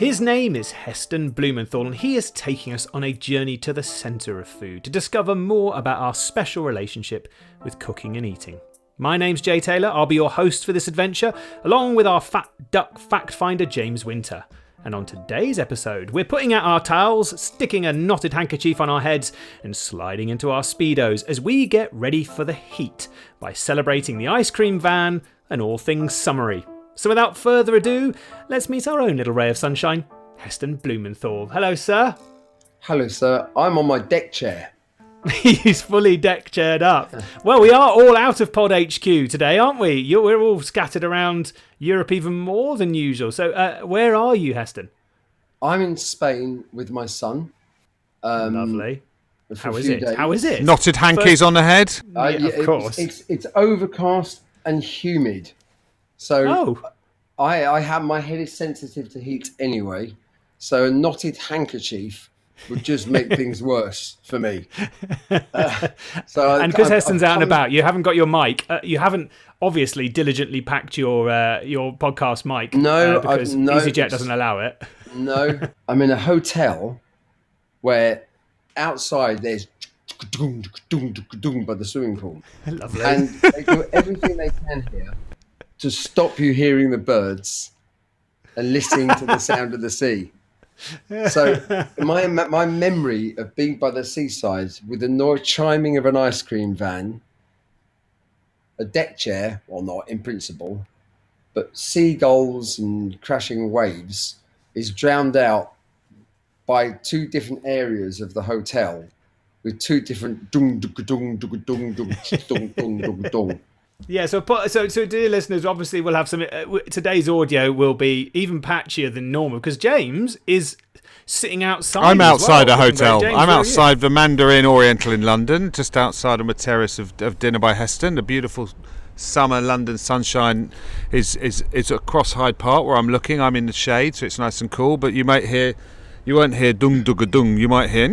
His name is Heston Blumenthal, and he is taking us on a journey to the centre of food to discover more about our special relationship with cooking and eating. My name's Jay Taylor, I'll be your host for this adventure, along with our fat duck fact finder James Winter. And on today's episode, we're putting out our towels, sticking a knotted handkerchief on our heads, and sliding into our Speedos as we get ready for the heat by celebrating the ice cream van and all things summery. So without further ado, let's meet our own little ray of sunshine, Heston Blumenthal. Hello, sir. Hello, sir. I'm on my deck chair. He's fully deck chaired up. Well, we are all out of Pod HQ today, aren't we? You're, we're all scattered around Europe even more than usual. So, uh, where are you, Heston? I'm in Spain with my son. Um, Lovely. for How a is few it? days. Knotted it? Knotted hankies on the head. Uh, Yeah, of it's- course. It's, it's overcast and humid. So Oh, I, I have my head is sensitive to heat anyway. So a knotted handkerchief would just make things worse for me. Uh, so and because Heston's out and about, you haven't got your mic. Uh, you haven't obviously diligently packed your uh, your podcast mic. No, uh, because no, EasyJet doesn't allow it. No, I'm in a hotel where outside there's by the swimming pool. Lovely. and they do everything they can here to stop you hearing the birds and listening to the sound of the sea. So my my memory of being by the seaside with the noise chiming of an ice cream van, a deck chair, well not in principle, but seagulls and crashing waves is drowned out by two different areas of the hotel with two different dung dung dung dung dung dung dung dung. Yeah, so so so dear listeners, obviously we'll have some. Uh, today's audio will be even patchier than normal because James is sitting outside. I'm outside well. a hotel. James, I'm where are you? outside the Mandarin Oriental in London, just outside on the terrace of, of Dinner by Heston. The beautiful summer London sunshine is, is is across Hyde Park where I'm looking. I'm in the shade, so it's nice and cool. But you might hear, you won't hear dung dung dung. You might hear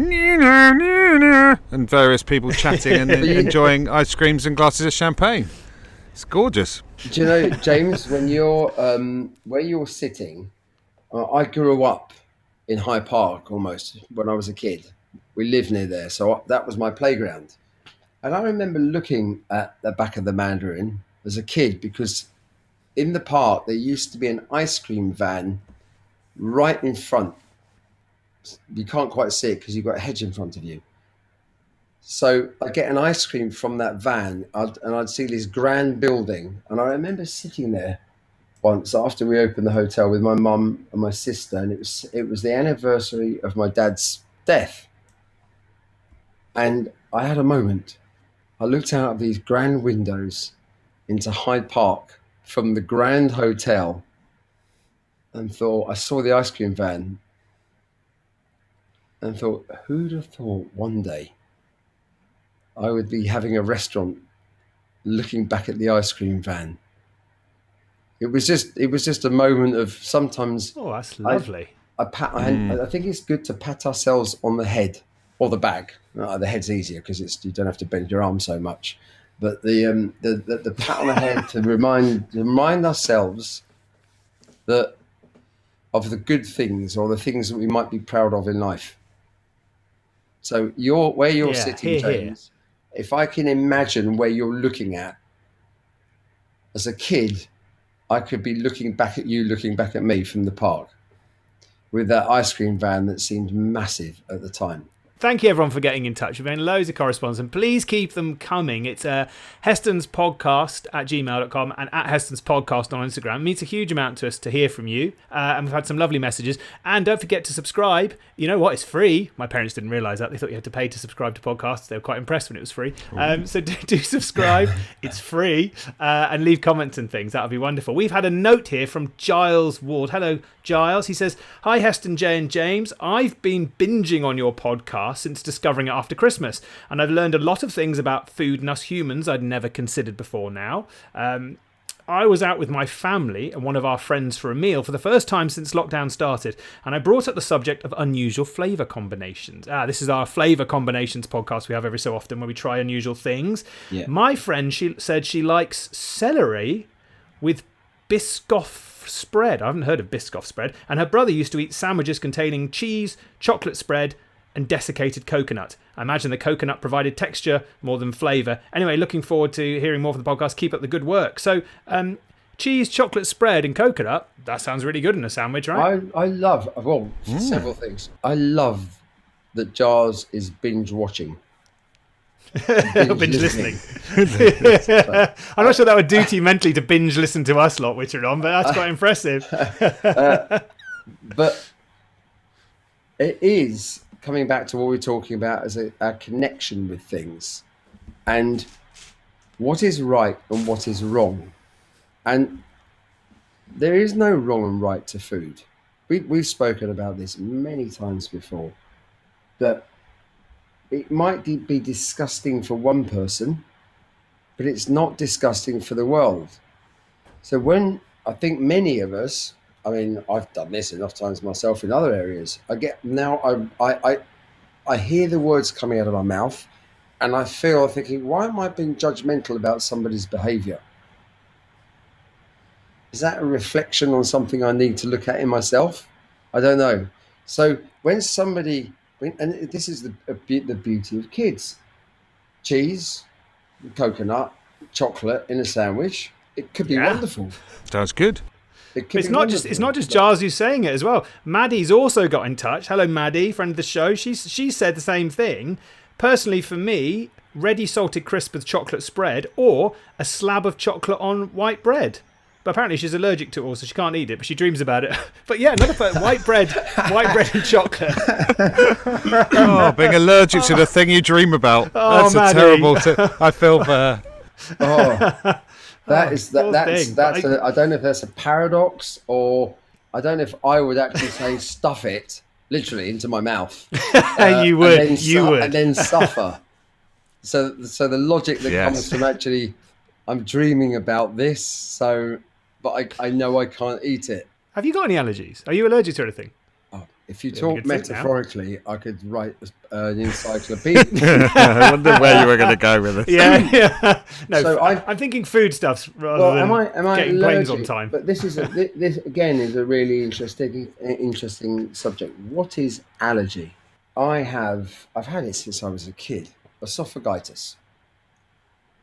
and various people chatting and enjoying ice creams and glasses of champagne. It's gorgeous. Do you know, James, when you're um, where you're sitting, uh, I grew up in Hyde Park almost when I was a kid. We lived near there, so that was my playground. And I remember looking at the back of the Mandarin as a kid because in the park there used to be an ice cream van right in front. You can't quite see it because you've got a hedge in front of you. So I get an ice cream from that van, I'd, and I'd see this grand building. And I remember sitting there once after we opened the hotel with my mum and my sister, and it was it was the anniversary of my dad's death. And I had a moment. I looked out of these grand windows into Hyde Park from the Grand Hotel, and thought I saw the ice cream van, and thought, who'd have thought one day I would be having a restaurant looking back at the ice cream van. It was just it was just a moment of sometimes Oh, that's lovely. I pat I, I think it's good to pat ourselves on the head or the back. Uh, the head's easier because it's you don't have to bend your arm so much. But the um the, the, the pat on the head to remind remind ourselves that of the good things or the things that we might be proud of in life. So you're where you're Yeah, sitting, hear, hear. James. If I can imagine where you're looking at as a kid, I could be looking back at you, looking back at me from the park with that ice cream van that seemed massive at the time. Thank you everyone for getting in touch. We've been loads of correspondence and please keep them coming. It's uh, Heston's podcast at gmail.com and at Heston's podcast on Instagram. It means a huge amount to us to hear from you. Uh, and we've had some lovely messages. And don't forget to subscribe. You know what? It's free. My parents didn't realise that. They thought you had to pay to subscribe to podcasts. They were quite impressed when it was free. Um, so do, do subscribe. it's free. Uh, and leave comments and things. That would be wonderful. We've had a note here from Giles Ward. Hello, Giles. He says, Hi, Heston, Jay, and James. I've been binging on your podcast since discovering it after Christmas, and I've learned a lot of things about food and us humans I'd never considered before now. Um, I was out with my family and one of our friends for a meal for the first time since lockdown started, and I brought up the subject of unusual flavour combinations. Ah, this is our flavour combinations podcast we have every so often where we try unusual things. Yeah. My friend she said she likes celery with Biscoff spread. I haven't heard of Biscoff spread. And her brother used to eat sandwiches containing cheese, chocolate spread, and desiccated coconut. I imagine the coconut provided texture more than flavour. Anyway, looking forward to hearing more from the podcast. Keep up the good work. So, um, cheese, chocolate spread, and coconut. That sounds really good in a sandwich, right? I, I love, well, several things. I love that Giles is binge watching. binge listening. I'm not sure that would do you mentally to binge listen to us lot, which are on, but that's quite impressive. But it is coming back to what we're talking about as a, a connection with things and what is right and what is wrong. And there is no wrong and right to food. We, we've spoken about this many times before that it might be disgusting for one person, but it's not disgusting for the world. So when I think many of us, I mean, I've done this enough times myself in other areas. I get now I I I, I hear the words coming out of my mouth, and I feel thinking, why am I being judgmental about somebody's behaviour? Is that a reflection on something I need to look at in myself? I don't know. So when somebody, and this is the the beauty of kids, cheese, coconut, chocolate in a sandwich. It could be Yeah. wonderful. Sounds good. It It's not just it's wonderful. not just Giles who's saying it as well. Maddie's also got in touch. Hello, Maddie, friend of the show. She's she said the same thing. Personally, for me, ready salted crisp with chocolate spread or a slab of chocolate on white bread. But apparently she's allergic to it all, so she can't eat it. But she dreams about it. But yeah, another per- white bread, white bread and chocolate. Oh, being allergic to the thing you dream about. Oh, That's Maddie. a terrible. T- I feel for her. Oh, that is poor that, that's thing, that's. but don't know if that's a paradox or I don't know if I would actually say stuff it literally into my mouth. Uh, you and would, then you su- would. and then suffer. so so the logic that Yes. comes from actually, I'm dreaming about this. So, but I I know I can't eat it. Have you got any allergies? Are you allergic to anything? If you Yeah, talk could sit now. metaphorically, I could write uh, an encyclopedia. I wonder where you were going to go with this. Yeah, yeah. No, So I, I- I'm thinking foodstuffs rather well, than am I am I getting allergic? planes on time. But this is a, thi- this again is a really interesting interesting subject. What is allergy? I have I've had it since I was a kid. Esophagitis.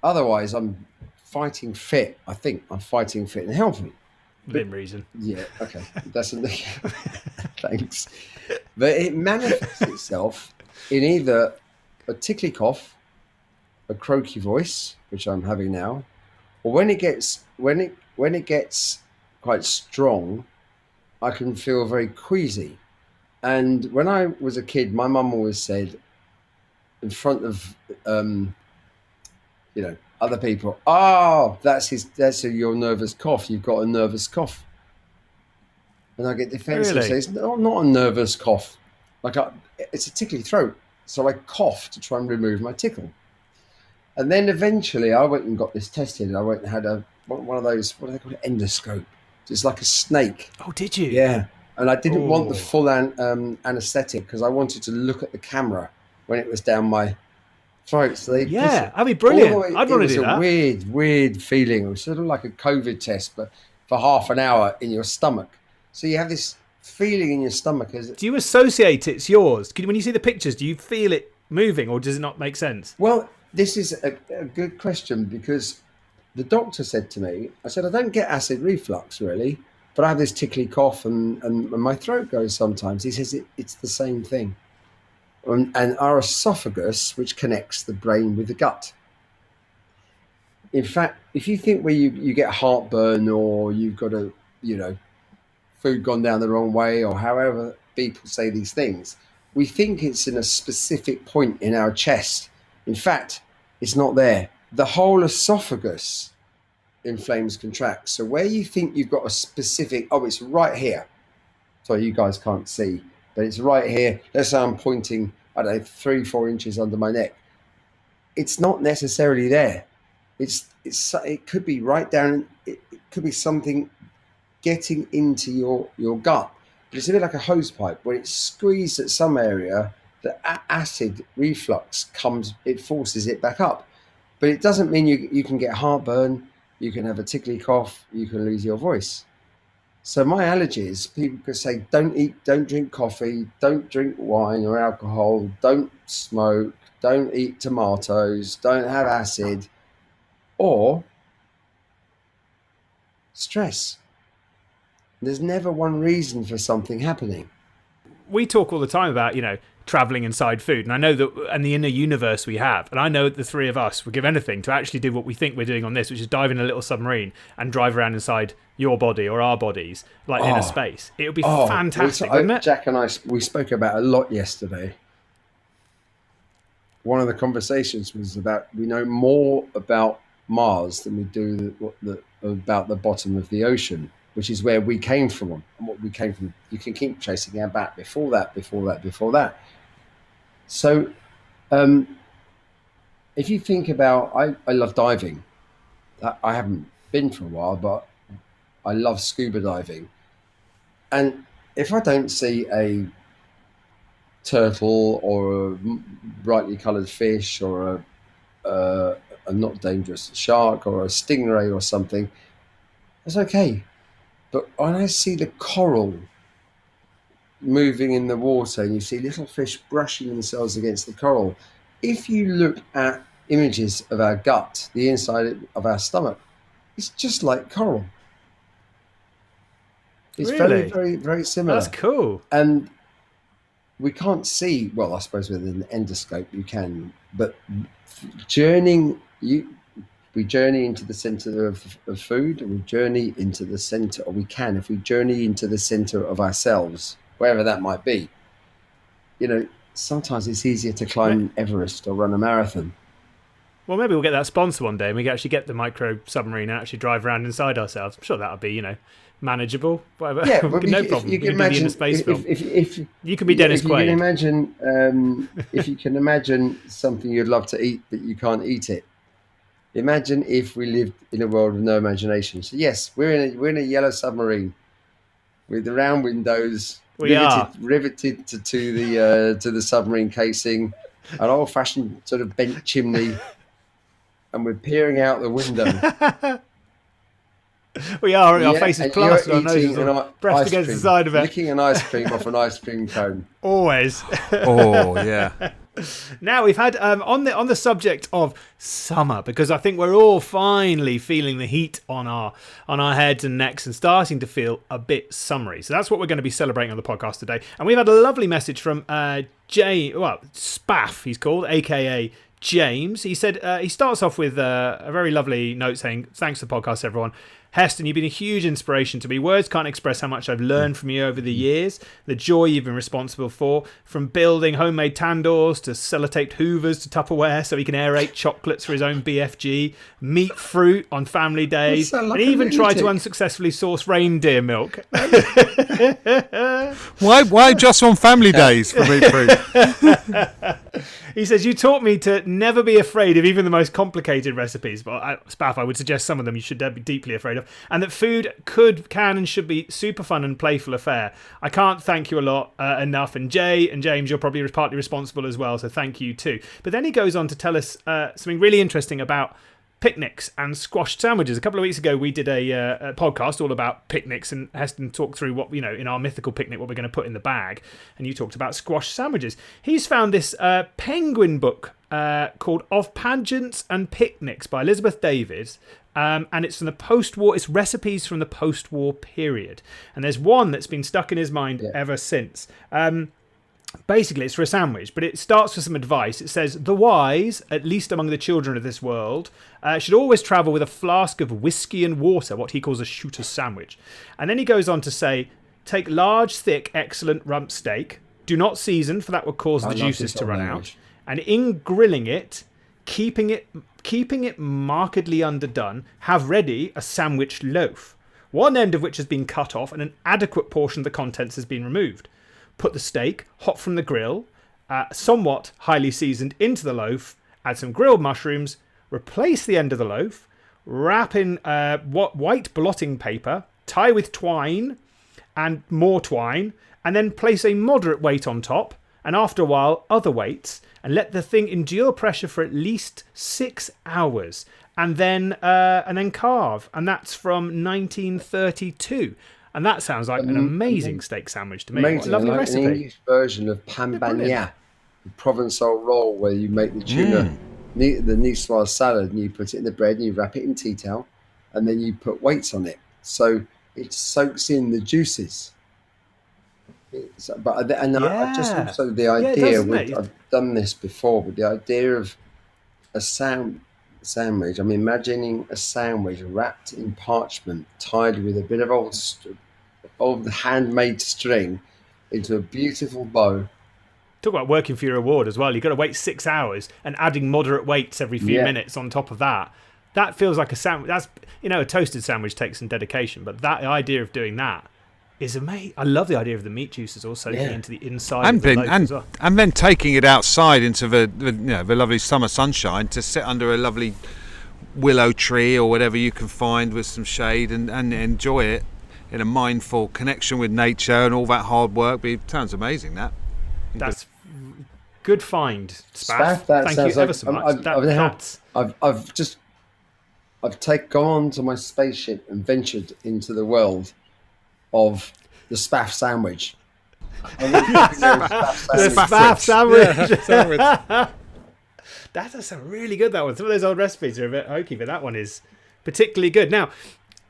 Otherwise, I'm fighting fit. I think I'm fighting fit and healthy. Within reason. Yeah, okay. That's a, thanks. But it manifests itself in either a tickly cough, a croaky voice, which I'm having now, or when it gets when it when it gets quite strong, I can feel very queasy. And when I was a kid, my mum always said, in front of um, you know other people, "Oh, that's his. That's a, your nervous cough. You've got a nervous cough." And I get defensive. Really? Say, it's not, not a nervous cough. Like I, it's a tickly throat. So I cough to try and remove my tickle. And then eventually, I went and got this tested. I went and had a one of those. What do they call it? Endoscope. It's like a snake. Oh, did you? Yeah, and I didn't want the full an, um, anesthetic because I wanted to look at the camera when it was down my throat. So they Yeah, push it that'd be brilliant. way- I'd it want to do a that. weird, weird feeling. It was sort of like a COVID test, but for half an hour in your stomach. So you have this feeling in your stomach as Do you associate it's yours? Can- When you see the pictures, do you feel it moving, or does it not make sense? Well, this is a, a good question because the doctor said to me, I said, I don't get acid reflux really, but I have this tickly cough and, and, and my throat goes sometimes. He says it, it's the same thing. And, our esophagus, which connects the brain with the gut. In fact, if you think where you, you get heartburn or you've got a, you know, food gone down the wrong way or however people say these things, we think it's in a specific point in our chest. In fact, it's not there. The whole esophagus inflames, contracts. So where you think you've got a specific, oh, it's right here. Sorry, you guys can't see, but it's right here. Let's say I'm pointing, I don't know, three, four inches under my neck. It's not necessarily there. It's it's it could be right down. It, it could be something getting into your your gut. But it's a bit like a hose pipe when it's squeezed at some area. The acid reflux comes, it forces it back up. But it doesn't mean you you can get heartburn. you can have a tickly cough, you can lose your voice. So my allergies, people could say, don't eat, don't drink coffee, don't drink wine or alcohol, don't smoke, don't eat tomatoes, don't have acid, or stress. There's never one reason for something happening. We talk all the time about, you know, traveling inside food. And I know that, and the inner universe we have, and I know that the three of us would give anything to actually do what we think we're doing on this, which is dive in a little submarine and drive around inside your body or our bodies, like in Oh. a space. It would be Oh, fantastic, wouldn't it? Jack and I, we spoke about a lot yesterday. One of the conversations was about we know more about Mars than we do the, the, about the bottom of the ocean, which is where we came from and what we came from. You can keep chasing our back before that, before that, before that. So, um, if you think about, I, I love diving. I haven't been for a while, but I love scuba diving. And if I don't see a turtle or a brightly coloured fish or a, a not dangerous shark or a stingray or something, that's okay. But when I see the coral moving in the water and you see little fish brushing themselves against the coral, if you look at images of our gut, the inside of our stomach, it's just like coral. It's very, Really? very, very similar That's cool. and we can't see well i suppose with an endoscope you can but journeying you we journey into the center of, of food we journey into the center or we can if we journey into the center of ourselves wherever that might be you know sometimes it's easier to climb everest or run a marathon Well, maybe we'll get that sponsor one day and we can actually get the micro submarine and actually drive around inside ourselves. I'm sure that'll be, you know, manageable. Whatever. yeah well, no if problem. you can can do the imagine space if, film. if, if, if you can be Dennis if you Quaid. can imagine, um, if you can imagine something you'd love to eat but you can't eat it. Imagine if we lived in a world with no imagination. So yes, we're in a we're in a yellow submarine with the round windows We are. riveted, riveted to, to the uh, to the submarine casing, an old fashioned sort of bent chimney, and we're peering out the window. we are. Our Yeah, faces and you're plastered, our eating noses an are pressed against cream, the side of it. licking an ice cream off an ice cream cone. Always. Oh yeah. Now we've had um, on the on the subject of summer because I think we're all finally feeling the heat on our on our heads and necks and starting to feel a bit summery. So that's what we're going to be celebrating on the podcast today. And we've had a lovely message from uh, Jay, well Spaff, he's called, aka James. He said uh, he starts off with uh, a very lovely note saying, "Thanks for the podcast, everyone." Heston, you've been a huge inspiration to me. Words can't express how much I've learned from you over the years, the joy you've been responsible for, from building homemade tandoors to sellotaped hoovers to Tupperware so he can aerate chocolates for his own BFG, meat fruit on family days, like and a even tried to unsuccessfully source reindeer milk. Why why just on family days for meat fruit? He says, You taught me to never be afraid of even the most complicated recipes. But I, Spaff, I would suggest some of them you should be deeply afraid of. And that food could, can, and should be super fun and playful affair. I can't thank you a lot uh, enough. And Jay and James, you're probably partly responsible as well. So thank you too. But then he goes on to tell us uh, something really interesting about picnics and squashed sandwiches. A couple of weeks ago, we did a, uh, a podcast all about picnics, and Heston talked through what you know in our mythical picnic what we're going to put in the bag, and you talked about squash sandwiches. He's found this uh, penguin book uh, called "Of Pageants and Picnics" by Elizabeth Davies. Um, and it's from the post-war. It's recipes from the post-war period, and there's one that's been stuck in his mind ever since. Um, basically it's for a sandwich but it starts with some advice it says the wise at least among the children of this world uh, should always travel with a flask of whiskey and water what he calls a shooter's sandwich and then he goes on to say take large thick excellent rump steak do not season for that would cause the juices to run language. out and in grilling it keeping it keeping it markedly underdone have ready a sandwich loaf one end of which has been cut off and an adequate portion of the contents has been removed put the steak hot from the grill, uh, somewhat highly seasoned, into the loaf. Add some grilled mushrooms. Replace the end of the loaf. Wrap in uh, white blotting paper. Tie with twine and more twine, and then place a moderate weight on top. And after a while, other weights, and let the thing endure pressure for at least six hours. and then uh, and then carve, and that's from 1932. And that sounds like an amazing steak sandwich to me. What a lovely like recipe. An English version of pan brilliant. bagna, the Provençal roll where you make the tuna, ni- the niçoise salad, and you put it in the bread and you wrap it in tea towel, and then you put weights on it, so it soaks in the juices. It's, uh, but and I, I just Yeah. also the idea. with, doesn't? I've done this before, but the idea of a sam- sandwich. I'm imagining a sandwich wrapped in parchment, tied with a bit of old, old handmade string into a beautiful bow. Talk about working for your reward as well. You've got to wait six hours and adding moderate weights every few Yeah. minutes on top of that. That feels like a sandwich. That's you know a toasted sandwich takes some dedication, but that the idea of doing that is amazing. I love the idea of the meat juices also Yeah. getting into the inside and of the been loaf and as well. and then taking it outside into the, the you know the lovely summer sunshine to sit under a lovely willow tree or whatever you can find with some shade and, and enjoy it in a mindful connection with nature and all that hard work. It sounds amazing. That That's good find, Spaff. Spaff, that Thank sounds you ever like- so I'm- much. I've- That- I've now- that's I've, I've just, I've take, gone to my spaceship and ventured into the world of the spaff sandwich. I want to know spaff the sandwich. Spaff sandwich. That's a really good that one. Some of those old recipes are a bit hokey, but that one is particularly good. Now,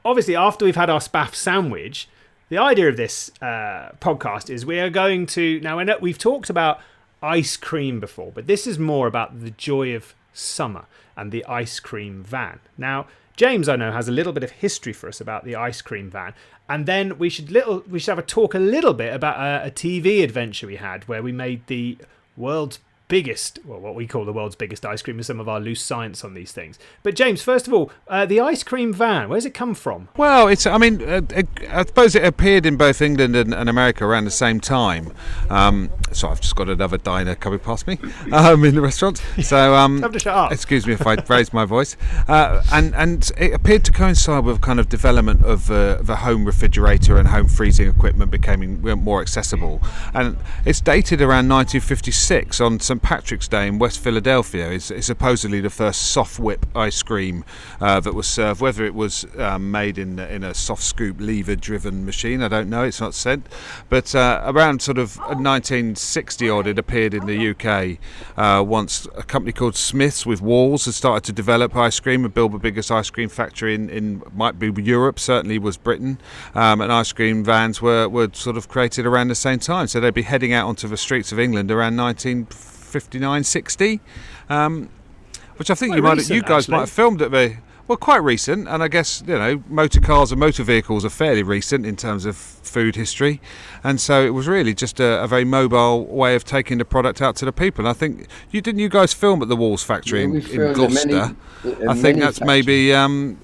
obviously, after we've had our spaff sandwich, the idea of this uh, podcast is we are going to now. I know we've talked about ice cream before, but this is more about the joy of summer and the ice cream van. Now, James, I know, has a little bit of history for us about the ice cream van, and then we should little we should have a talk a little bit about a, a TV adventure we had where we made the world's biggest, well, what we call the world's biggest ice cream, with some of our loose science on these things. But James, first of all, uh, the ice cream van, where's it come from? Well, it's. I mean, uh, it, I suppose it appeared in both England and, and America around the same time. Um, so I've just got another diner coming past me um, in the restaurant. So um, Time to shut up. excuse me if I raise my voice. Uh, and and it appeared to coincide with kind of development of uh, the home refrigerator and home freezing equipment becoming more accessible. And it's dated around 1956 on St Patrick's Day in West Philadelphia. is, it's supposedly the first soft whip ice cream uh, that was served. Whether it was um, made in in a soft scoop lever driven machine, I don't know. It's not said. But uh, around sort of 1960 odd, it appeared in the UK. Uh, once a company called Smiths with Walls had started to develop ice cream and build the biggest ice cream factory in, in might be Europe, certainly was Britain. Um, and ice cream vans were, were sort of created around the same time. So they'd be heading out onto the streets of England around 1959 60. Um, which I think Quite you might recent, you guys might have filmed at the well quite recent and I guess you know motor cars and motor vehicles are fairly recent in terms of food history and so it was really just a, a very mobile way of taking the product out to the people and I think you didn't you guys film at the Walls factory Yeah, in, in Gloucester many- I think that's factories. maybe um,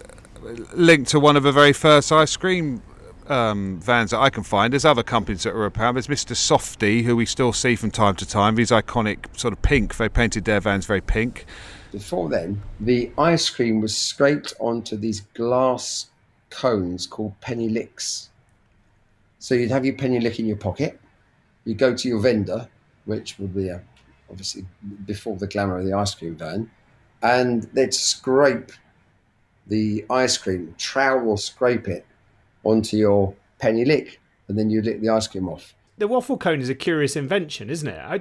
linked to one of the very first ice cream um, vans that I can find. There's other companies that are around. There's Mr. Softee, who we still see from time to time. These iconic sort of pink. They painted their vans very pink. Before then, the ice cream was scraped onto these glass cones called penny licks. So you'd have your penny lick in your pocket. You'd go to your vendor, which would be uh obviously before the glamour of the ice cream van, and they'd scrape the ice cream, trowel scrape it onto your penny lick, and then you lick the ice cream off. The waffle cone is a curious invention, isn't it? I,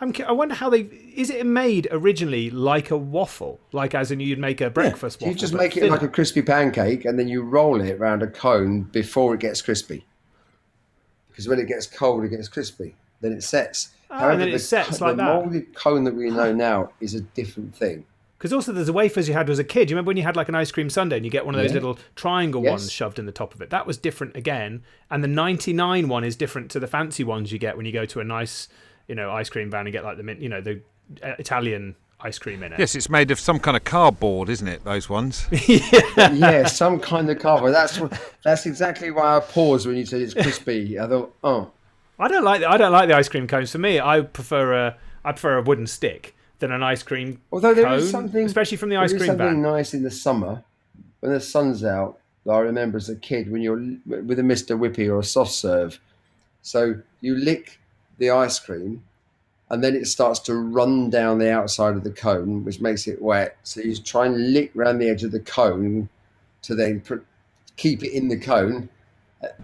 I'm, I wonder how they is it made originally like a waffle, like as in you'd make a breakfast So waffle. you just make it thinner. like a crispy pancake and then you roll it around a cone before it gets crispy. Because when it gets cold, it gets crispy. Then it sets. Oh, and then it sets co- like the that. molded cone that we know now is a different thing. Because also there's the wafers you had as a kid. You remember when you had like an ice cream sundae and you get one of those Yeah. little triangle Yes. ones shoved in the top of it? That was different again. And the 99 one is different to the fancy ones you get when you go to a nice, you know, ice cream van and get like the mint, you know, the uh, Italian ice cream in it. Yes, it's made of some kind of cardboard, isn't it? Those ones. yeah, some kind of cardboard. That's what, that's exactly why I paused when you said it's crispy. I thought, oh, I don't like the, I don't like the ice cream cones. For me, I prefer a I prefer a wooden stick than an ice cream although there cone, is something, especially from the ice cream something van. nice in the summer when the sun's out. That I remember as a kid when you're with a Mister Whippy or a soft serve. So you lick the ice cream, and then it starts to run down the outside of the cone, which makes it wet. So you try and lick around the edge of the cone to then pr- keep it in the cone,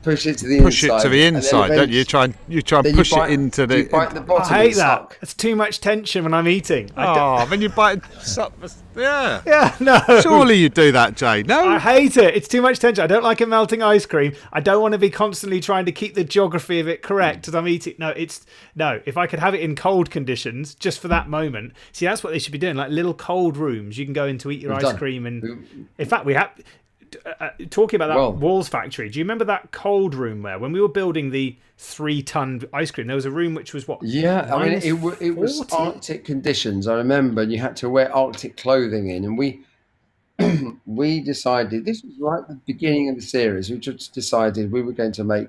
push it to the inside. Push inside, it to the inside, don't you? eventually- Try and you try and then you push bite- it into the. you bite the bottom I hate the that. sock. It's too much tension when I'm eating. I ah, don't- Oh, then you bite. sup- Yeah. yeah, no. Surely you do that, Jay. No. I hate it. It's too much tension. I don't like it melting ice cream. I don't want to be constantly trying to keep the geography of it correct mm. as I'm eating. No, it's no. If I could have it in cold conditions, just for that moment. See, that's what they should be doing. Like little cold rooms, you can go in to eat your We've ice done. cream. And We- in fact, we have. Uh, uh, talking about that Well- walls factory, do you remember that cold room where when we were building the three-ton ice cream, there was a room which was what? Yeah, I mean, it, it was Arctic conditions. I remember, and you had to wear Arctic clothing in, and we we decided this was right at the beginning of the series. We just decided we were going to make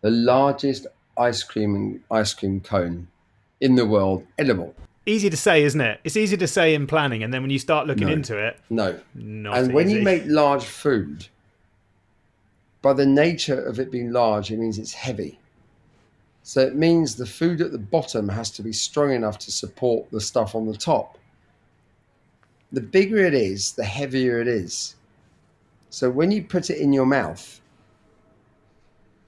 the largest ice cream ice cream cone in the world edible. Easy to say, isn't it? It's easy to say in planning, and then when you start looking No. into it, No, not and when easy. you make large food, by the nature of it being large, it means it's heavy. So it means the food at the bottom has to be strong enough to support the stuff on the top. The bigger it is, the heavier it is. So when you put it in your mouth,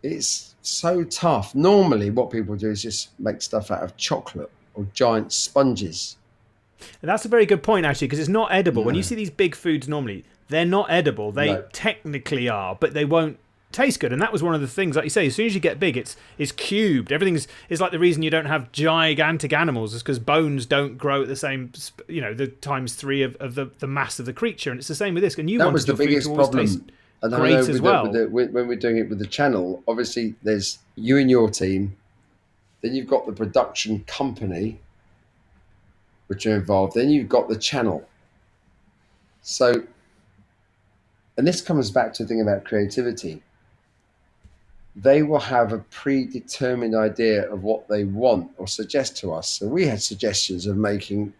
it's so tough. Normally, what people do is just make stuff out of chocolate or giant sponges. And that's a very good point, actually, because it's not edible. When you see these big foods normally, they're not edible. They No. technically are, but they won't taste good. And that was one of the things, like you say, as soon as you get big, it's it's cubed. Everything's is like the reason you don't have gigantic animals is because bones don't grow at the same, you know, the times three of, of the, the mass of the creature. And it's the same with this. And you that was the biggest problem. And I know as with the- well. with the- when we're doing it with the channel, obviously there's you and your team. Then you've got the production company, which are involved. Then you've got the channel. So, and this comes back to the thing about creativity. They will have a predetermined idea of what they want or suggest to us. So we had suggestions of making,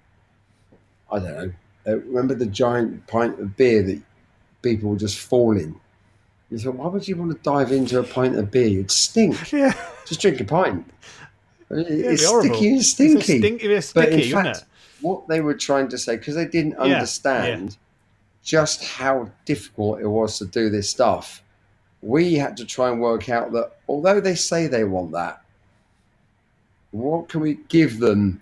I don't know, uh, remember the giant pint of beer that people would just fall in. You thought, why would you want to dive into a pint of beer? You'd stink. Yeah, Just drink a pint. It's horrible. sticky and It's stinky. stink- it's but sticky, in fact, what they were trying to say, because they didn't Yeah, understand just how difficult it was to do this stuff, we had to try and work out that although they say they want that, what can we give them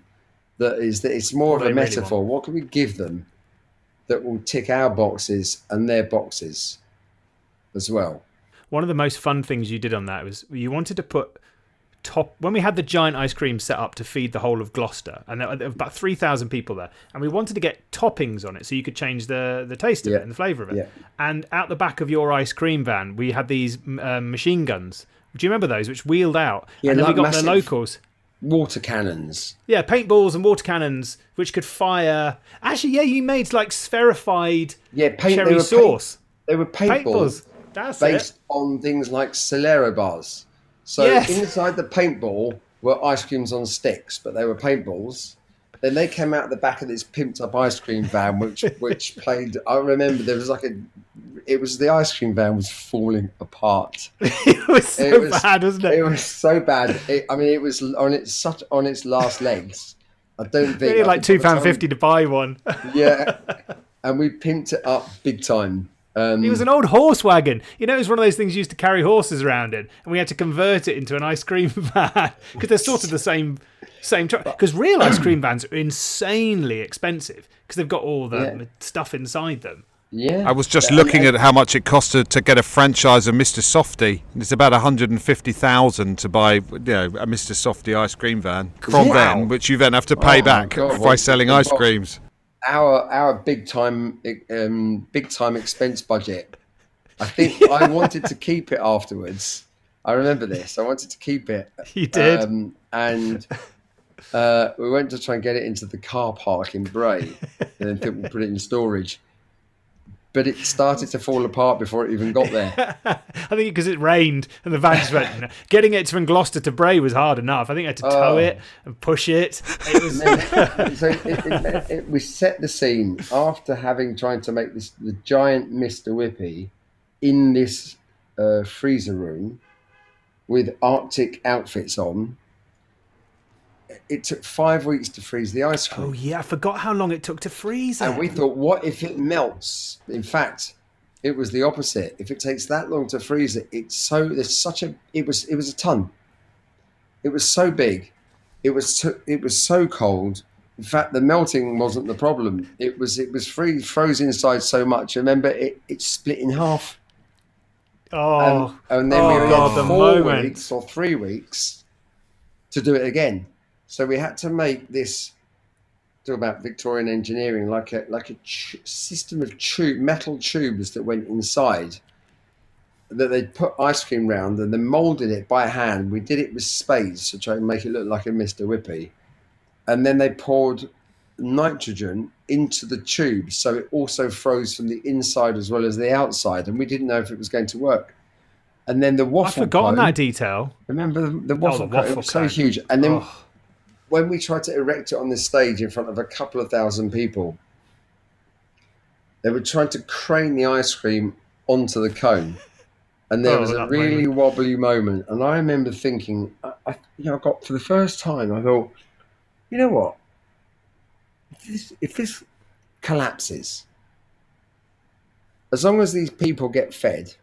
that is that it's more What of a they really metaphor? what can we give them that will tick our boxes and their boxes as well? One of the most fun things you did on that was you wanted to put top when we had the giant ice cream set up to feed the whole of Gloucester, and there were about three thousand people there, and we wanted to get toppings on it so you could change the the taste of Yeah. it and the flavour of it. Yeah. And out the back of your ice cream van, we had these um, machine guns. Do you remember those, which wheeled out? Yeah, and then like we got the locals. Water cannons. Yeah, paintballs and water cannons, which could fire. Actually, yeah, you made like spherified Yeah, paint, cherry were sauce. Paint, they were paintballs. Paintballs. That's based it. on things like Solero bars. So Yes. inside the paintball were ice creams on sticks, but they were paintballs. Then they came out the back of this pimped up ice cream van, which which played. I remember there was like a. It was the ice cream van was falling apart. it was so It was- bad, wasn't it? It was so bad. It, I mean, it was on its such on its last legs. I don't think Really like two pound fifty to buy one. Yeah, and we pimped it up big time. Um, It was an old horse wagon. You know, it was one of those things you used to carry horses around in, and we had to convert it into an ice cream van because they're sort of the same same truck. Because real ice cream vans are insanely expensive because they've got all the Yeah. stuff inside them. yeah. I was just Yeah, looking and- at how much it costed to get a franchise of Mr. Softee. It's about 150,000 to buy, you know, a Mr. Softee ice cream van from Wow. them, which you then have to pay Oh back God, by what- selling what- ice creams. Our our big time um, big time expense budget. I think I wanted to keep it afterwards. I remember this. I wanted to keep it. You did. Um, and uh, we went to try and get it into the car park in Bray, and then people put it in storage. But it started to fall apart before it even got there. I think because it rained and the van just went. Getting it from Gloucester to Bray was hard enough. I think I had to tow Oh. it and push it. It was. so it, it, it, we set the scene after having tried to make this the giant Mister Whippy in this uh, freezer room with Arctic outfits on. It took five weeks to freeze the ice cream. Oh yeah, I forgot how long it took to freeze it. And we thought, what if it melts? In fact, it was the opposite. If it takes that long to freeze it, it's so there's such a it was it was a ton. It was so big. It was so, it was so cold. In fact, the melting wasn't the problem. It was it was free froze inside so much. Remember, it it split in half. oh, Um, and then oh we God, had the four weeks or three weeks to do it again. So we had to make this. Talk about Victorian engineering, like a like a ch- system of tube, metal tubes that went inside that they'd put ice cream round and then moulded it by hand. We did it with spades to try and make it look like a Mr. Whippy, and then they poured nitrogen into the tube so it also froze from the inside as well as the outside, and we didn't know if it was going to work. And then the I've forgotten cone, that detail. Remember the, the oh, waffle, the cone? waffle It was so huge. And then Oh. When we tried to erect it on the stage in front of a couple of thousand people, they were trying to crane the ice cream onto the cone. And there Oh, was a really wobbly moment. And I remember thinking, I, I, you know, I got for the first time, I thought, you know what? If this, if this collapses, as long as these people get fed,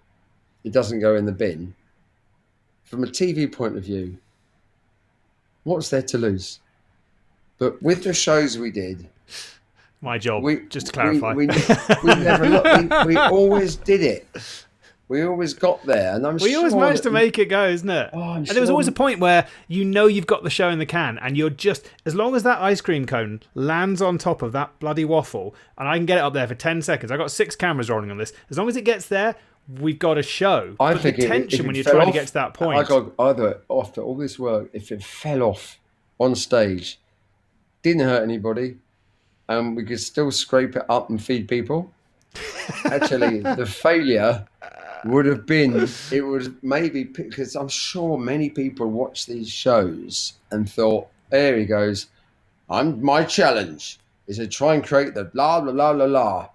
it doesn't go in the bin. From a TV point of view, what's there to lose? But with the shows we did, My job, we just to clarify. we, we, we never we, we always did it. We always got there, and I'm We sure always managed to make it go, isn't it? Oh, and there was always a point where you know you've got the show in the can, and you're just as long as that ice cream cone lands on top of that bloody waffle, and I can get it up there for ten seconds. I got six cameras rolling on this. As long as it gets there, we've got a show. I but think the it- tension when you're trying off- to get to that point. I got either after all this work, if it fell off on stage, didn't hurt anybody, and we could still scrape it up and feed people. Actually, the failure would have been it would maybe because I'm sure many people watch these shows and thought, there he goes, I'm my challenge is to try and create the blah blah blah blah blah.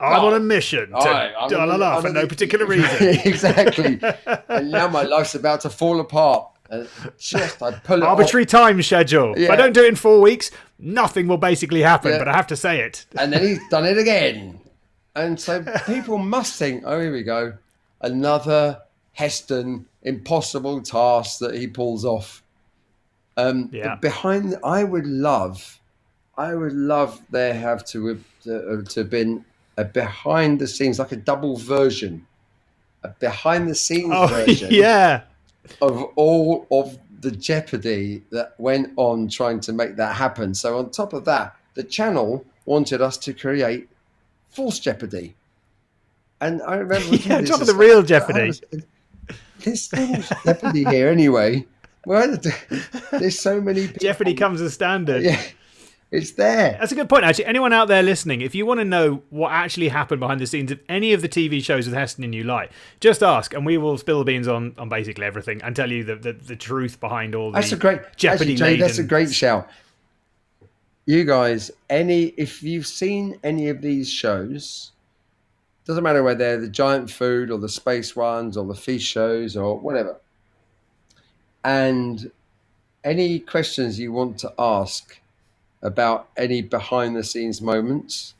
I'm on a mission to All right, I'm da la gonna- la I'm for gonna- no particular reason. exactly. and now my life's about to fall apart. And just I pull it off. Arbitrary time schedule. If I don't do it in four weeks, nothing will basically happen. Yeah. But I have to say it. and then he's done it again. And so people must think, oh, here we go, another Heston impossible task that he pulls off. Um, Yeah. Behind, I would love, I would love there have to have to, to have been a behind the scenes, like a double version, a behind the scenes Oh version yeah. of all of the jeopardy that went on trying to make that happen. So on top of that, the channel wanted us to create false jeopardy. And I remember Yeah, this top of the real Jeopardy. was- much jeopardy here anyway. Well, there's so many people. Jeopardy comes as standard. Yeah, it's there. That's a good point, actually. Anyone out there listening, if you want to know what actually happened behind the scenes of any of the TV shows with Heston and you like, just ask, and we will spill the beans on, on basically everything and tell you the, the, the truth behind all the That's a great Jeopardy actually, Jay, That's a great shout. You guys, any if you've seen any of these shows, doesn't matter whether they're the giant food or the space ones or the feast shows or whatever, and any questions you want to ask about any behind the scenes moments,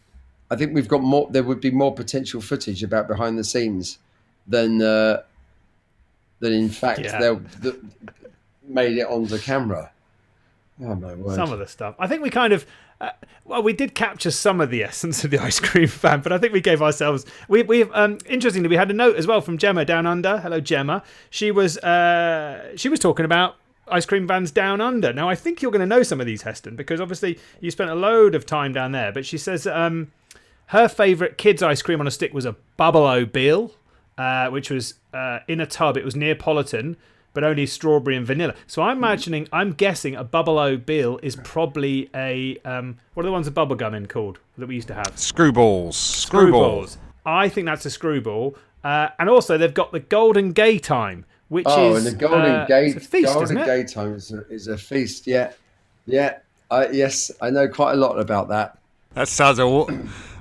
I think we've got more. There would be more potential footage about behind the scenes than uh, than in fact Yeah. they'll that made it onto camera. Oh my word! some of the stuff. I think we kind of, uh, well, we did capture some of the essence of the ice cream fan, but I think we gave ourselves. We we um interestingly we had a note as well from Gemma down under. Hello Gemma. She was uh she was talking about ice cream vans down under. Now I think you're going to know some of these Heston because obviously you spent a load of time down there. But she says um her favourite kids ice cream on a stick was a Bubble O Bill, uh, which was uh, in a tub. It was Neapolitan, but only strawberry and vanilla. So I'm imagining, I'm guessing a Bubble O Bill is probably a um, what are the ones with bubble gum in called that we used to have? Screwballs. Screwballs. I think that's a screwball. Uh, and also they've got the Golden Gay Time, which Oh, is and the Golden uh, Gate, it's a feast, Golden isn't it? Gate time is a, is a feast. Yeah, yeah. I yes, I know quite a lot about that. That sounds a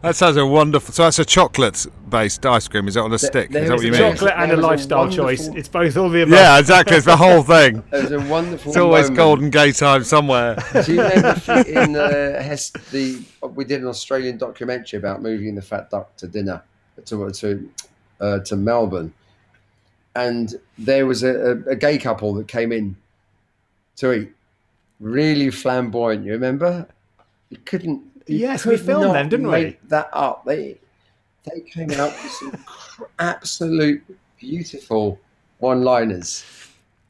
that sounds a wonderful. So that's a chocolate chocolate-based ice cream? Is it on a stick? Is there that what is you a mean? Chocolate and There a was a lifestyle choice. It's both all the above. Yeah, exactly. It's the whole thing. There was a wonderful. It's always moment. golden Gate time somewhere. Do you remember in uh, Hest, the we did an Australian documentary about moving the fat duck to dinner to to uh, to Melbourne, and there was a, a, gay couple that came in to eat, really flamboyant. You remember? You couldn't. you Yes, we filmed them, didn't we? make That up. They they came out with some absolute beautiful one-liners.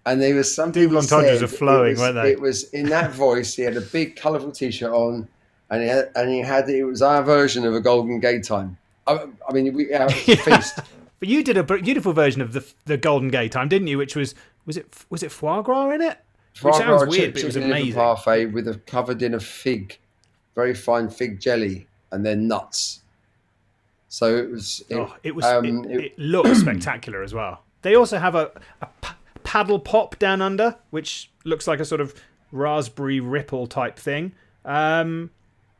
And there was something. Double entendres are flowing, was, weren't they? It was in that voice. He had a big, colourful T-shirt on, and he had, and he had it was our version of a Golden Gaytime. I, I mean, we yeah, a feast. But you did a beautiful version of the the Golden Gaytime, didn't you? Which was was it was it foie gras in it? Which Foie sounds gras weird, but it was amazing. parfait with a covered in a fig, very fine fig jelly, and then nuts. So it was. It, Oh, it was. um, it, it looked spectacular as well. They also have a, a p- paddle pop down under, which looks like a sort of raspberry ripple type thing. Um,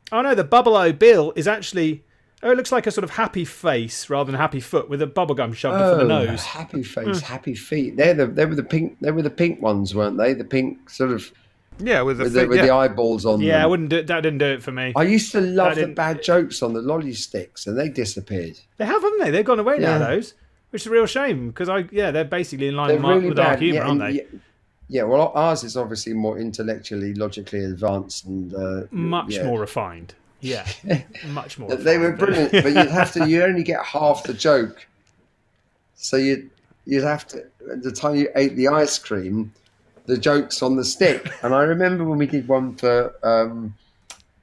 oh no, the Bubble O Bill is actually. Oh, it looks like a sort of happy face rather than happy foot with a bubblegum shoved for the Oh, nose. Happy face, happy feet. They're the they were the pink they were the pink ones, weren't they? The pink sort of Yeah, with the, with the, with yeah. the eyeballs on Yeah, I wouldn't do that. Didn't do it for me. I used to love That the bad jokes on the lolly sticks, and they disappeared. They have, haven't they? They've gone away now. Those, which is a real shame because I yeah they're basically in line They're with, our- really with our humour, yeah, aren't they? Yeah, yeah, well, ours is obviously more intellectually, logically advanced, and uh, Much yeah. more refined. Yeah, much more. They were brilliant, but you'd have to. You only get half the joke, so you'd you'd have to. At the time you ate the ice cream, the jokes on the stick. And I remember when we did one for um,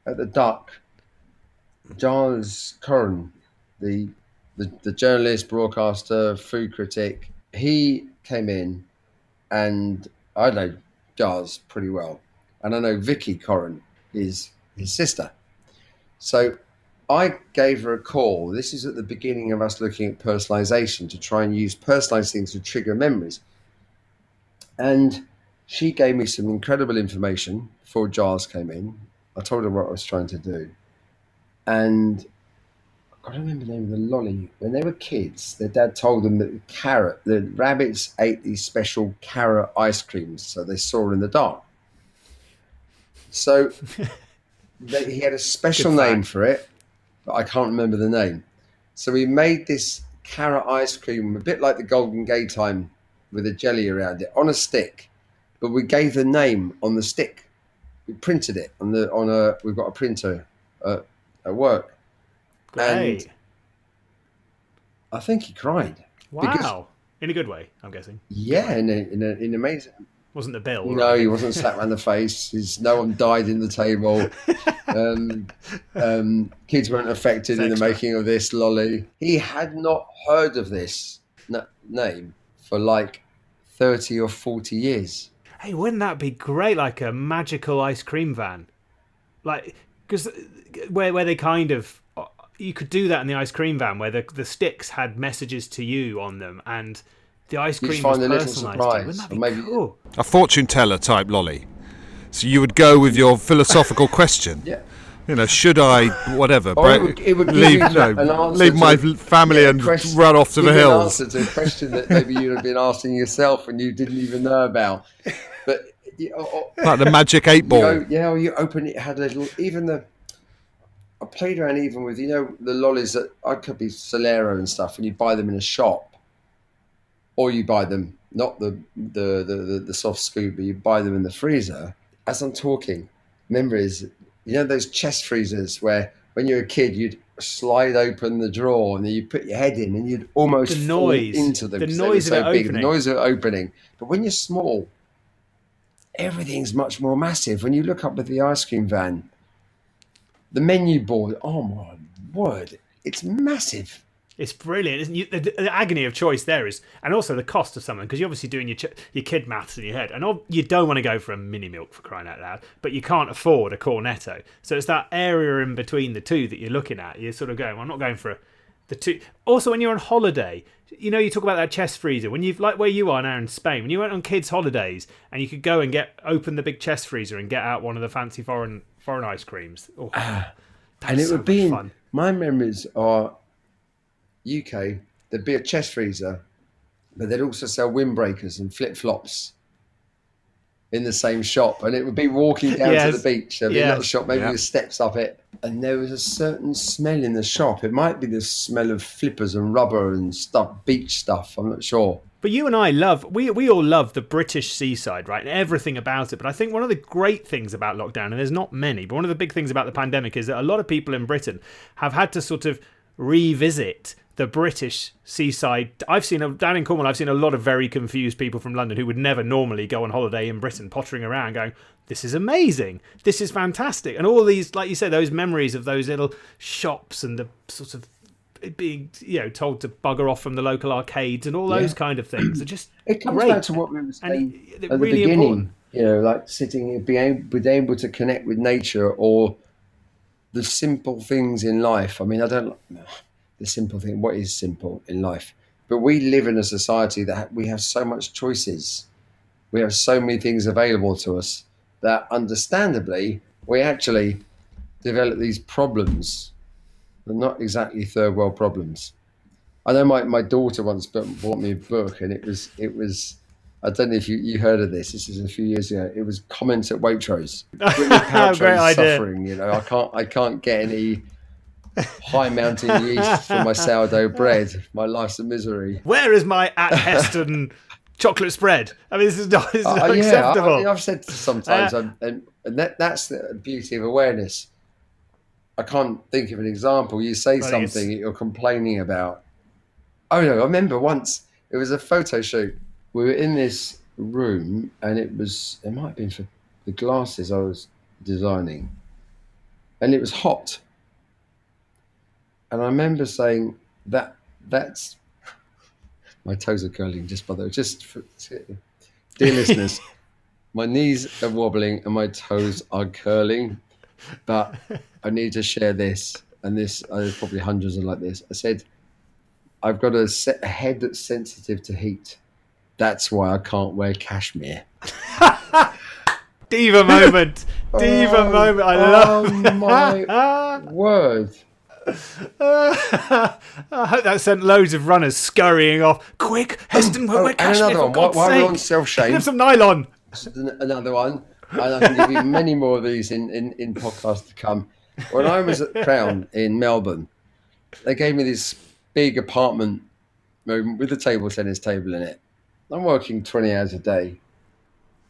at the Duck, Giles Coren, the, the the journalist, broadcaster, food critic, he came in, and I know Giles pretty well, and I know Vicky Coren is his sister. So I gave her a call. This is at the beginning of us looking at personalization to try and use personalized things to trigger memories. And she gave me some incredible information before Giles came in. I told her what I was trying to do. And I don't remember the name of the lolly. When they were kids, their dad told them that the carrot, the rabbits ate these special carrot ice creams, so they saw in the dark. So they, he had a special name for it, but I can't remember the name. So we made this carrot ice cream, a bit like the Golden Gaytime, with a jelly around it on a stick, but we gave the name on the stick. We printed it on the on a. We've got a printer uh, at work. Great. I think he cried. wow. because- in a good way, I'm guessing. Yeah, in a, in, a, in amazing. Wasn't the bill? No, he wasn't slapped around the face. His, no one died in the table. Um, um, kids weren't affected in the making of this lolly. He had not heard of this n- name for like 30 or 40 years. Hey, wouldn't that be great? Like a magical ice cream van, like because where where they kind of you could do that in the ice cream van where the the sticks had messages to you on them and the ice You'd cream find was a little personalised. surprise, Wouldn't that be cool? a fortune teller type lolly. So you would go with your philosophical question. Yeah. You know, should I, whatever, Or it would- it would leave, no, an answer leave my family Yeah, and question- run off to the you an hills? answer to a question that maybe you'd have been asking yourself and you didn't even know about. But or- or- Like the magic eight you ball. know, yeah, or you open it, it had a little, even the, I played around even with, you know, the lollies that I could be Solero and stuff, and you buy them in a shop, or you buy them, not the, the, the, the, the soft scoop, but you buy them in the freezer. As I'm talking, memories, you know, those chest freezers where when you were a kid, you'd slide open the drawer and then you put your head in and you'd almost The fall noise, into them. the 'cause they were noise of so it big, the noise of opening. But when you're small, everything's much more massive. When you look up at the ice cream van, the menu board, oh my word, it's massive. It's brilliant. Isn't it? The, the agony of choice there is, and also the cost of something because you're obviously doing your ch- your kid maths in your head, and ob- you don't want to go for a mini milk for crying out loud, but you can't afford a cornetto. So it's that area in between the two that you're looking at. You're sort of going, well, I'm not going for a, the two. Also, when you're on holiday, you know, you talk about that chest freezer. When you've like where you are now in Spain, when you went on kids' holidays and you could go and get open the big chest freezer and get out one of the fancy foreign foreign ice creams. Oh, ah, and it so would be in, my memories are UK, there'd be a chest freezer, but they'd also sell windbreakers and flip flops in the same shop, and it would be walking down Yes. to the beach. There'd be a Yes. little shop, maybe Yeah. with steps up it, and there was a certain smell in the shop. It might be the smell of flippers and rubber and stuff, beach stuff. I'm not sure. But you and I love we we all love the British seaside, right? And everything about it. But I think one of the great things about lockdown, and there's not many, but one of the big things about the pandemic is that a lot of people in Britain have had to sort of revisit the British seaside. I've seen a, down in Cornwall. I've seen a lot of very confused people from London who would never normally go on holiday in Britain, pottering around, going, "This is amazing. This is fantastic." And all these, like you said, those memories of those little shops and the sort of being you know told to bugger off from the local arcades and all those Yeah. kind of things are just It comes great. back to what we were saying and at the beginning. important. You know, like sitting, being able, being able to connect with nature or the simple things in life. I mean, I don't the simple thing. What is simple in life? But we live in a society that we have so much choices. We have so many things available to us that, understandably, we actually develop these problems. They're not exactly third world problems. I know my, my daughter once bought me a book, and it was it was I don't know if you, you heard of this. This is a few years ago. It was comments at Waitrose. Gwyneth Paltrow Great idea. suffering. You know, I can't I can't get any high mountain yeast for my sourdough bread. My life's a misery. Where is my at Heston chocolate spread? I mean, this is not, this is Uh, not yeah, acceptable. I, I've said sometimes, Uh, I'm- and, and that, that's the beauty of awareness. I can't think of an example. You say it's- something that you're complaining about. Oh no, I remember once it was a photo shoot. We were in this room, and it was it might have been for the glasses I was designing, and it was hot. And I remember saying that that's my toes are curling just by the way, just for, dear listeners, my knees are wobbling and my toes are curling, but I need to share this. And this, uh, there's probably hundreds of like this. I said, I've got a, se- a head that's sensitive to heat. That's why I can't wear cashmere. Diva moment. Diva Oh, moment. I love oh love my word. I hope that sent loads of runners scurrying off. Quick, Heston, Oh, we're and cashmere, another for one. God's while we're on sake. self shame, Have some nylon. another one, and I can give you many more of these in, in, in podcasts to come. When I was at Crown in Melbourne, they gave me this big apartment room with a table tennis table in it. I'm working 20 hours a day,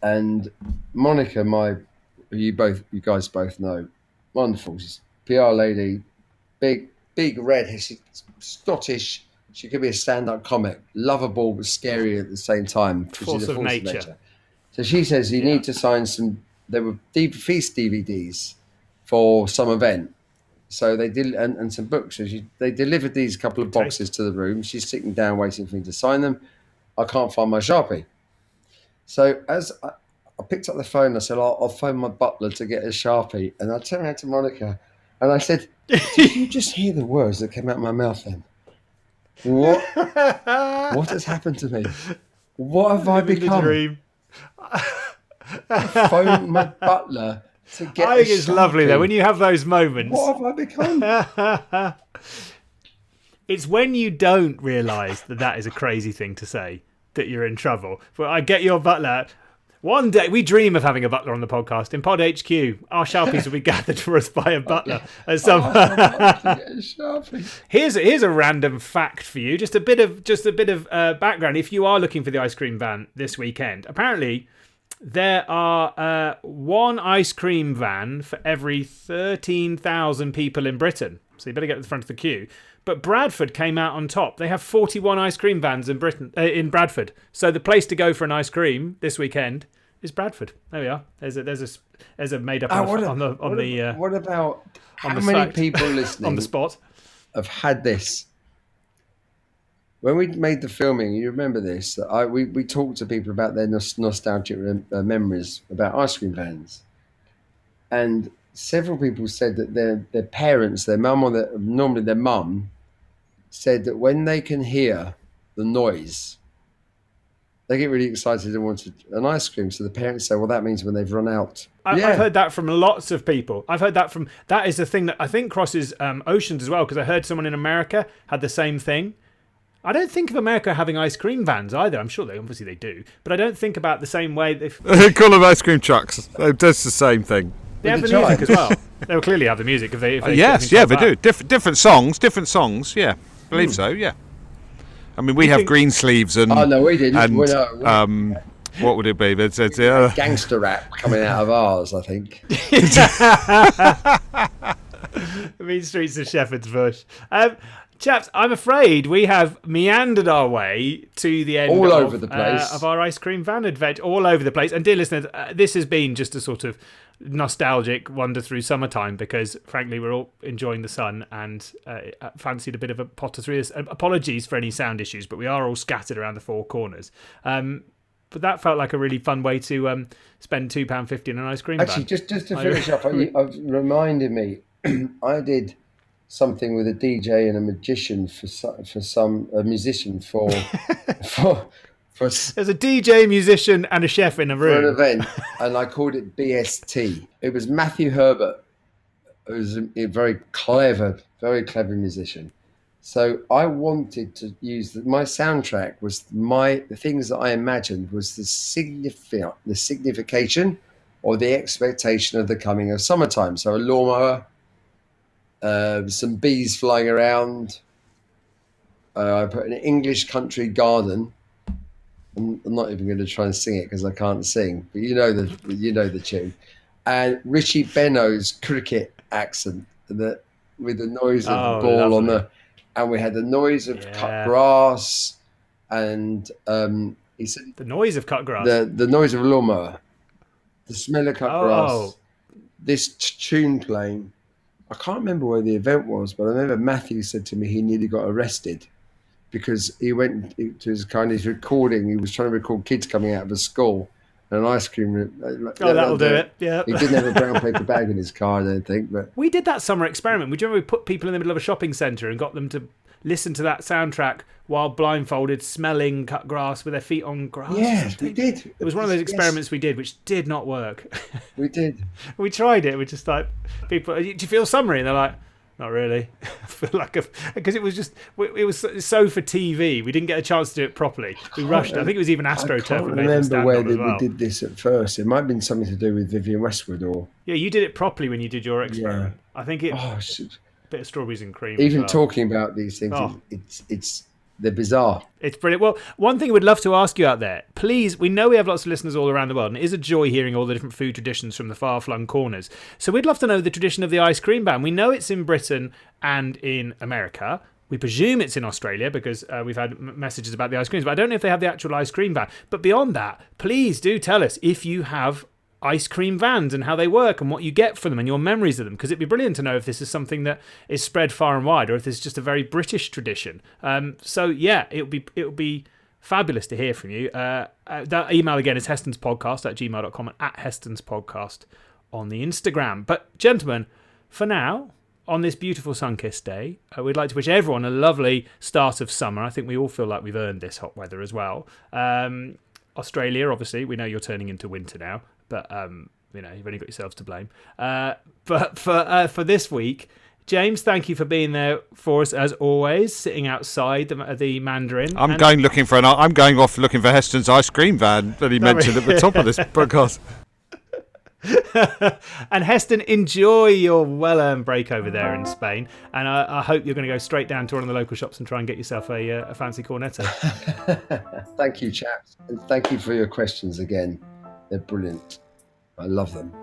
and Monica, my you both, you guys both know, wonderful. She's PR lady, big, big red. She's Scottish. She could be a stand-up comic, lovable but scary at the same time. 'cause she's Force a of nature. So she says you need to sign some. There were deep feast DVDs for some event. So they did, and, and some books. So she, they delivered these couple of boxes to the room. She's sitting down waiting for me to sign them. I can't find my sharpie. So as I, I picked up the phone, I said, I'll, I'll phone my butler to get a sharpie. And I turned around to Monica, and I said, "Did you just hear the words that came out of my mouth then? What? what has happened to me? What have I become? phone my butler to get. I think it's lovely though when you have those moments. What have I become? It's when you don't realise that that is a crazy thing to say that you're in trouble. But I get your butler. One day we dream of having a butler on the podcast in Pod HQ. Our sharpies will be gathered for us by a butler. Some Oh, to get here's here's a random fact for you. Just a bit of just a bit of uh, background. If you are looking for the ice cream van this weekend, apparently there are uh, one ice cream van for every thirteen thousand people in Britain. So you better get to the front of the queue. But Bradford came out on top. They have 41 ice cream vans in Britain, uh, in Bradford. So the place to go for an ice cream this weekend is Bradford. There we are. There's a there's a there's a made up Oh, on, on the on what, the uh, what about how the many fact. people listening on the spot. have had this? When we made the filming, you remember this? that I, we, we talked to people about their nos- nostalgic rem- uh, memories about ice cream vans. And several people said that their, their parents, their mum or their, normally their mum, said that when they can hear the noise, they get really excited and want an ice cream. So the parents say, well, that means when they've run out. I, yeah. I've heard that from lots of people. I've heard that from that is the thing that I think crosses um, oceans as well because I heard someone in America had the same thing. I don't think of America having ice cream vans either. I'm sure they obviously they do, but I don't think about the same way. They, They call them ice cream trucks. That's the same thing. They have the the music as well. They will clearly have the music if they. If they yes, if yeah, they they do. Different different songs, different songs. Yeah, believe so. Yeah. I mean, we You have think- Greensleeves and Oh, no, we didn't. and We know, we- um, what would it be? It's, it's, uh, Gangster rap coming out of ours, I think. Mean Streets of Shepherd's Bush. Um, chaps, I'm afraid we have meandered our way to the end All of, over the place. uh, of our ice cream van adventure, all over the place. And dear listeners, uh, this has been just a sort of nostalgic wander through summertime because, frankly, we're all enjoying the sun and uh, fancied a bit of a potter through. Uh, apologies for any sound issues, but we are all scattered around the four corners. Um, but that felt like a really fun way to um, spend two pound fifty on an ice cream Actually, just, just to I- finish off, you, I've reminded me, I did something with a DJ and a magician for some, for some a musician for for for, s- There's a DJ, musician, and a chef in a room for an event, and I called it BST. It was Matthew Herbert, who was a, a very clever, very clever musician. So I wanted to use the, my soundtrack was my the things that I imagined was the significant the signification or the expectation of the coming of summertime. So a lawnmower, uh, some bees flying around. Uh, I put an English country garden. I'm, not even going to try and sing it because I can't sing, but you know the you know the tune. And Richie Benaud's cricket accent, the, with the noise of Oh, the ball on the, and we had the noise of Yeah. cut grass, and um, he said The noise of cut grass. the the noise of a lawnmower, the smell of cut Oh, grass, this t- tune playing. I can't remember where the event was, but I remember Matthew said to me he nearly got arrested because he went to his kind of recording. He was trying to record kids coming out of a school and an ice cream. re- uh, like- oh, that'll do it. Yeah. He didn't have a brown paper bag in his car, I don't think, but We did that summer experiment. We remember we put people in the middle of a shopping centre and got them to listen to that soundtrack while blindfolded, smelling cut grass with their feet on grass. yeah, we did. It was one of those Yes, experiments we did, which did not work. we did. we tried it. We just like people. Do you feel summery? And they're like, not really. I feel like because it was just it was so for TV. We didn't get a chance to do it properly. We oh, rushed. I think it was even I AstroTurf. can't we made remember where did, well. we did this at first. It might have been something to do with Vivienne Westwood or Yeah, you did it properly when you did your experiment. I think it oh, bit of strawberries and cream. even well. talking about these things, Oh. it, it's it's they're bizarre. It's brilliant. Well, one thing we'd love to ask you out there, please, we know we have lots of listeners all around the world, and it is a joy hearing all the different food traditions from the far flung corners. So we'd love to know the tradition of the ice cream ban. We know it's in Britain and in America. We presume it's in Australia because uh, we've had messages about the ice creams, but I don't know if they have the actual ice cream van. But beyond that, please do tell us if you have ice cream vans and how they work and what you get for them and your memories of them because it'd be brilliant to know if this is something that is spread far and wide or if this is just a very British tradition. Um, so yeah, it would be it would be fabulous to hear from you. Uh, uh, that email again is hestonspodcast at gmail.com and at hestonspodcast on the Instagram. But gentlemen, for now, on this beautiful sun-kissed day, uh, we'd like to wish everyone a lovely start of summer. I think we all feel like we've earned this hot weather as well. Um, Australia, obviously, we know you're turning into winter now, but um, you know you've only got yourselves to blame. Uh, but for uh, for this week, James, thank you for being there for us as always, sitting outside the, the Mandarin. I'm And- going looking for an. I'm going off looking for Heston's ice cream van that he mentioned at the top of this podcast. and Heston, enjoy your well-earned break over there in Spain, and I, I hope you're going to go straight down to one of the local shops and try and get yourself a, uh, a fancy cornetto. thank you, chaps, and thank you for your questions again. They're brilliant. I love them.